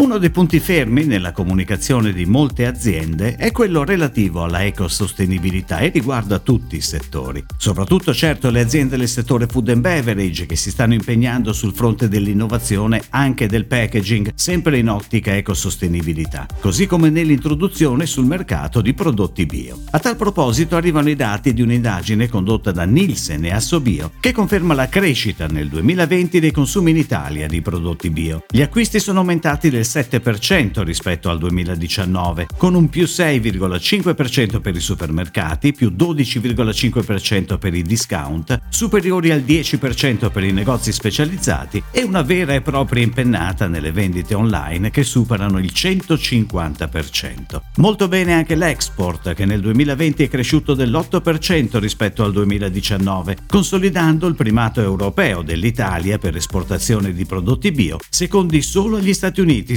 Uno dei punti fermi nella comunicazione di molte aziende è quello relativo alla ecosostenibilità e riguarda tutti i settori. Soprattutto certo le aziende del settore food and beverage che si stanno impegnando sul fronte dell'innovazione anche del packaging, sempre in ottica ecosostenibilità, così come nell'introduzione sul mercato di prodotti bio. A tal proposito arrivano i dati di un'indagine condotta da Nielsen e Assobio che conferma la crescita nel 2020 dei consumi in Italia di prodotti bio. Gli acquisti sono aumentati del 7% rispetto al 2019, con un più 6,5% per i supermercati, più 12,5% per i discount, superiori al 10% per i negozi specializzati e una vera e propria impennata nelle vendite online che superano il 150%. Molto bene anche l'export che nel 2020 è cresciuto dell'8% rispetto al 2019, consolidando il primato europeo dell'Italia per esportazione di prodotti bio, secondi solo agli Stati Uniti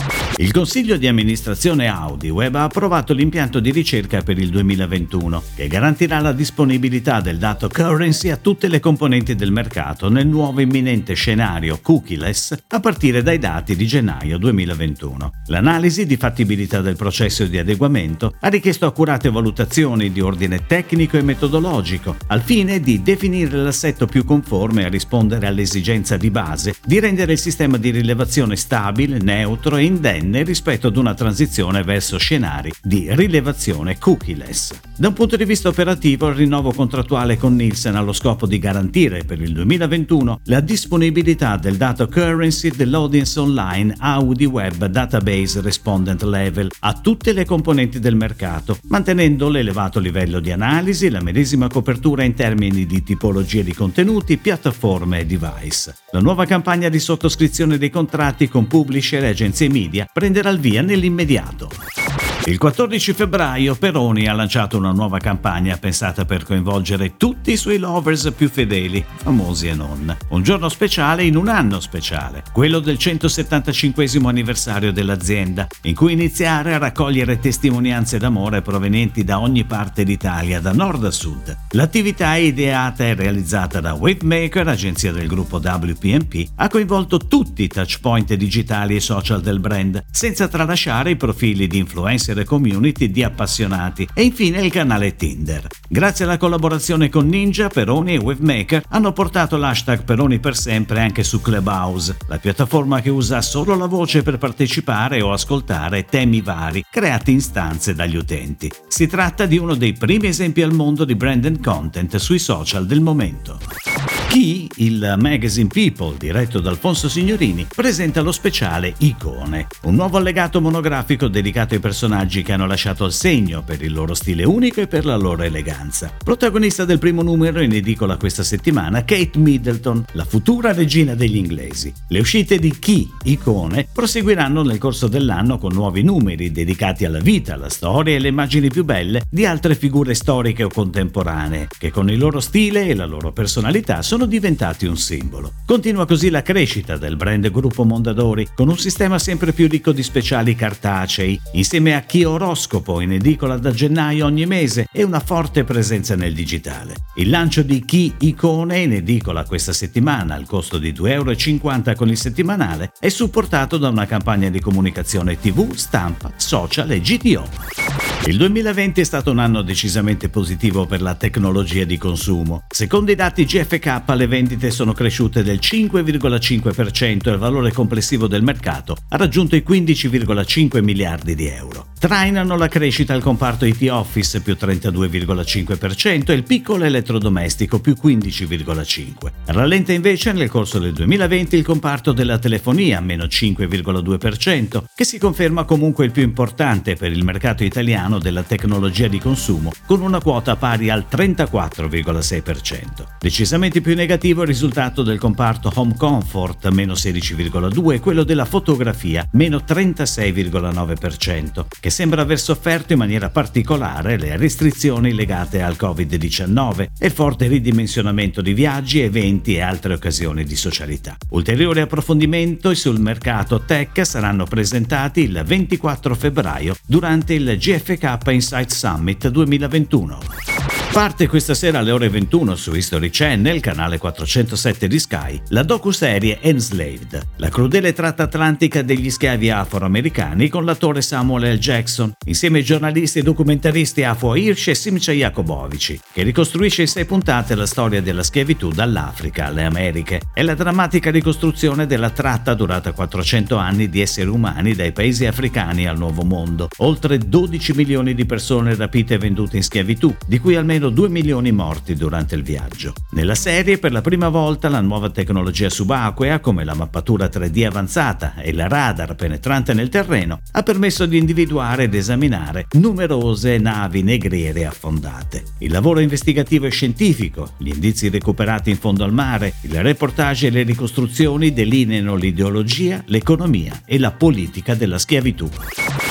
Il Consiglio di amministrazione Audi Web ha approvato l'impianto di ricerca per il 2021, che garantirà la disponibilità del dato currency a tutte le componenti del mercato nel nuovo imminente scenario cookieless a partire dai dati di gennaio 2021. L'analisi di fattibilità del processo di adeguamento ha richiesto accurate valutazioni di ordine tecnico e metodologico, al fine di definire l'assetto più conforme a rispondere all'esigenza di base di rendere il sistema di rilevazione stabile, neutro e indenne ventenne rispetto ad una transizione verso scenari di rilevazione cookieless. Da un punto di vista operativo, il rinnovo contrattuale con Nielsen ha lo scopo di garantire per il 2021 la disponibilità del data currency dell'audience online Audi Web Database Respondent Level a tutte le componenti del mercato, mantenendo l'elevato livello di analisi la medesima copertura in termini di tipologie di contenuti, piattaforme e device. La nuova campagna di sottoscrizione dei contratti con publisher e agenzie media prenderà il via nell'immediato. Il 14 febbraio Peroni ha lanciato una nuova campagna pensata per coinvolgere tutti i suoi lovers più fedeli, famosi e non. Un giorno speciale in un anno speciale, quello del 175 anniversario dell'azienda, in cui iniziare a raccogliere testimonianze d'amore provenienti da ogni parte d'Italia, da nord a sud. L'attività ideata e realizzata da Wavemaker, agenzia del gruppo WPMP, ha coinvolto tutti i touchpoint digitali e social del brand, senza tralasciare i profili di influencer e community di appassionati e infine il canale Tinder. Grazie alla collaborazione con Ninja, Peroni e Wavemaker hanno portato l'hashtag Peroni per sempre anche su Clubhouse, la piattaforma che usa solo la voce per partecipare o ascoltare temi vari creati in stanze dagli utenti. Si tratta di uno dei primi esempi al mondo di branded content sui social del momento. Chi, il magazine People, diretto da Alfonso Signorini, presenta lo speciale Icone, un nuovo allegato monografico dedicato ai personaggi che hanno lasciato il segno per il loro stile unico e per la loro eleganza. Protagonista del primo numero in edicola questa settimana, Kate Middleton, la futura regina degli inglesi. Le uscite di Chi, Icone, proseguiranno nel corso dell'anno con nuovi numeri dedicati alla vita, alla storia e alle immagini più belle di altre figure storiche o contemporanee, che con il loro stile e la loro personalità sono sono diventati un simbolo. Continua così la crescita del brand Gruppo Mondadori, con un sistema sempre più ricco di speciali cartacei, insieme a Chi Oroscopo in edicola da gennaio ogni mese e una forte presenza nel digitale. Il lancio di Chi Icone in edicola questa settimana al costo di 2,50 euro con il settimanale è supportato da una campagna di comunicazione TV, stampa, social e GTO. Il 2020 è stato un anno decisamente positivo per la tecnologia di consumo. Secondo i dati GFK le vendite sono cresciute del 5,5% e il valore complessivo del mercato ha raggiunto i 15,5 miliardi di euro. Trainano la crescita il comparto IT Office più 32,5% e il piccolo elettrodomestico più 15,5%. Rallenta invece nel corso del 2020 il comparto della telefonia meno 5,2%, che si conferma comunque il più importante per il mercato italiano della tecnologia di consumo con una quota pari al 34,6%. Decisamente più negativo il risultato del comparto home comfort, meno 16,2%, e quello della fotografia, meno 36,9%, che sembra aver sofferto in maniera particolare le restrizioni legate al Covid-19 e forte ridimensionamento di viaggi, eventi e altre occasioni di socialità. Ulteriori approfondimenti sul mercato tech saranno presentati il 24 febbraio durante il GFK Insight Summit 2021. Parte questa sera alle ore 21 su History Channel, canale 407 di Sky, la docu-serie Enslaved, la crudele tratta atlantica degli schiavi afroamericani con l'attore Samuel L. Jackson, insieme ai giornalisti e documentaristi Afo Hirsch e Simcha Jacobovici, che ricostruisce in sei puntate la storia della schiavitù dall'Africa alle Americhe e la drammatica ricostruzione della tratta durata 400 anni di esseri umani dai paesi africani al Nuovo Mondo, oltre 12 milioni di persone rapite e vendute in schiavitù, di cui almeno almeno 2 milioni morti durante il viaggio. Nella serie per la prima volta la nuova tecnologia subacquea come la mappatura 3D avanzata e la radar penetrante nel terreno ha permesso di individuare ed esaminare numerose navi negriere affondate. Il lavoro investigativo e scientifico, gli indizi recuperati in fondo al mare, il reportage e le ricostruzioni delineano l'ideologia, l'economia e la politica della schiavitù.